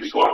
visual.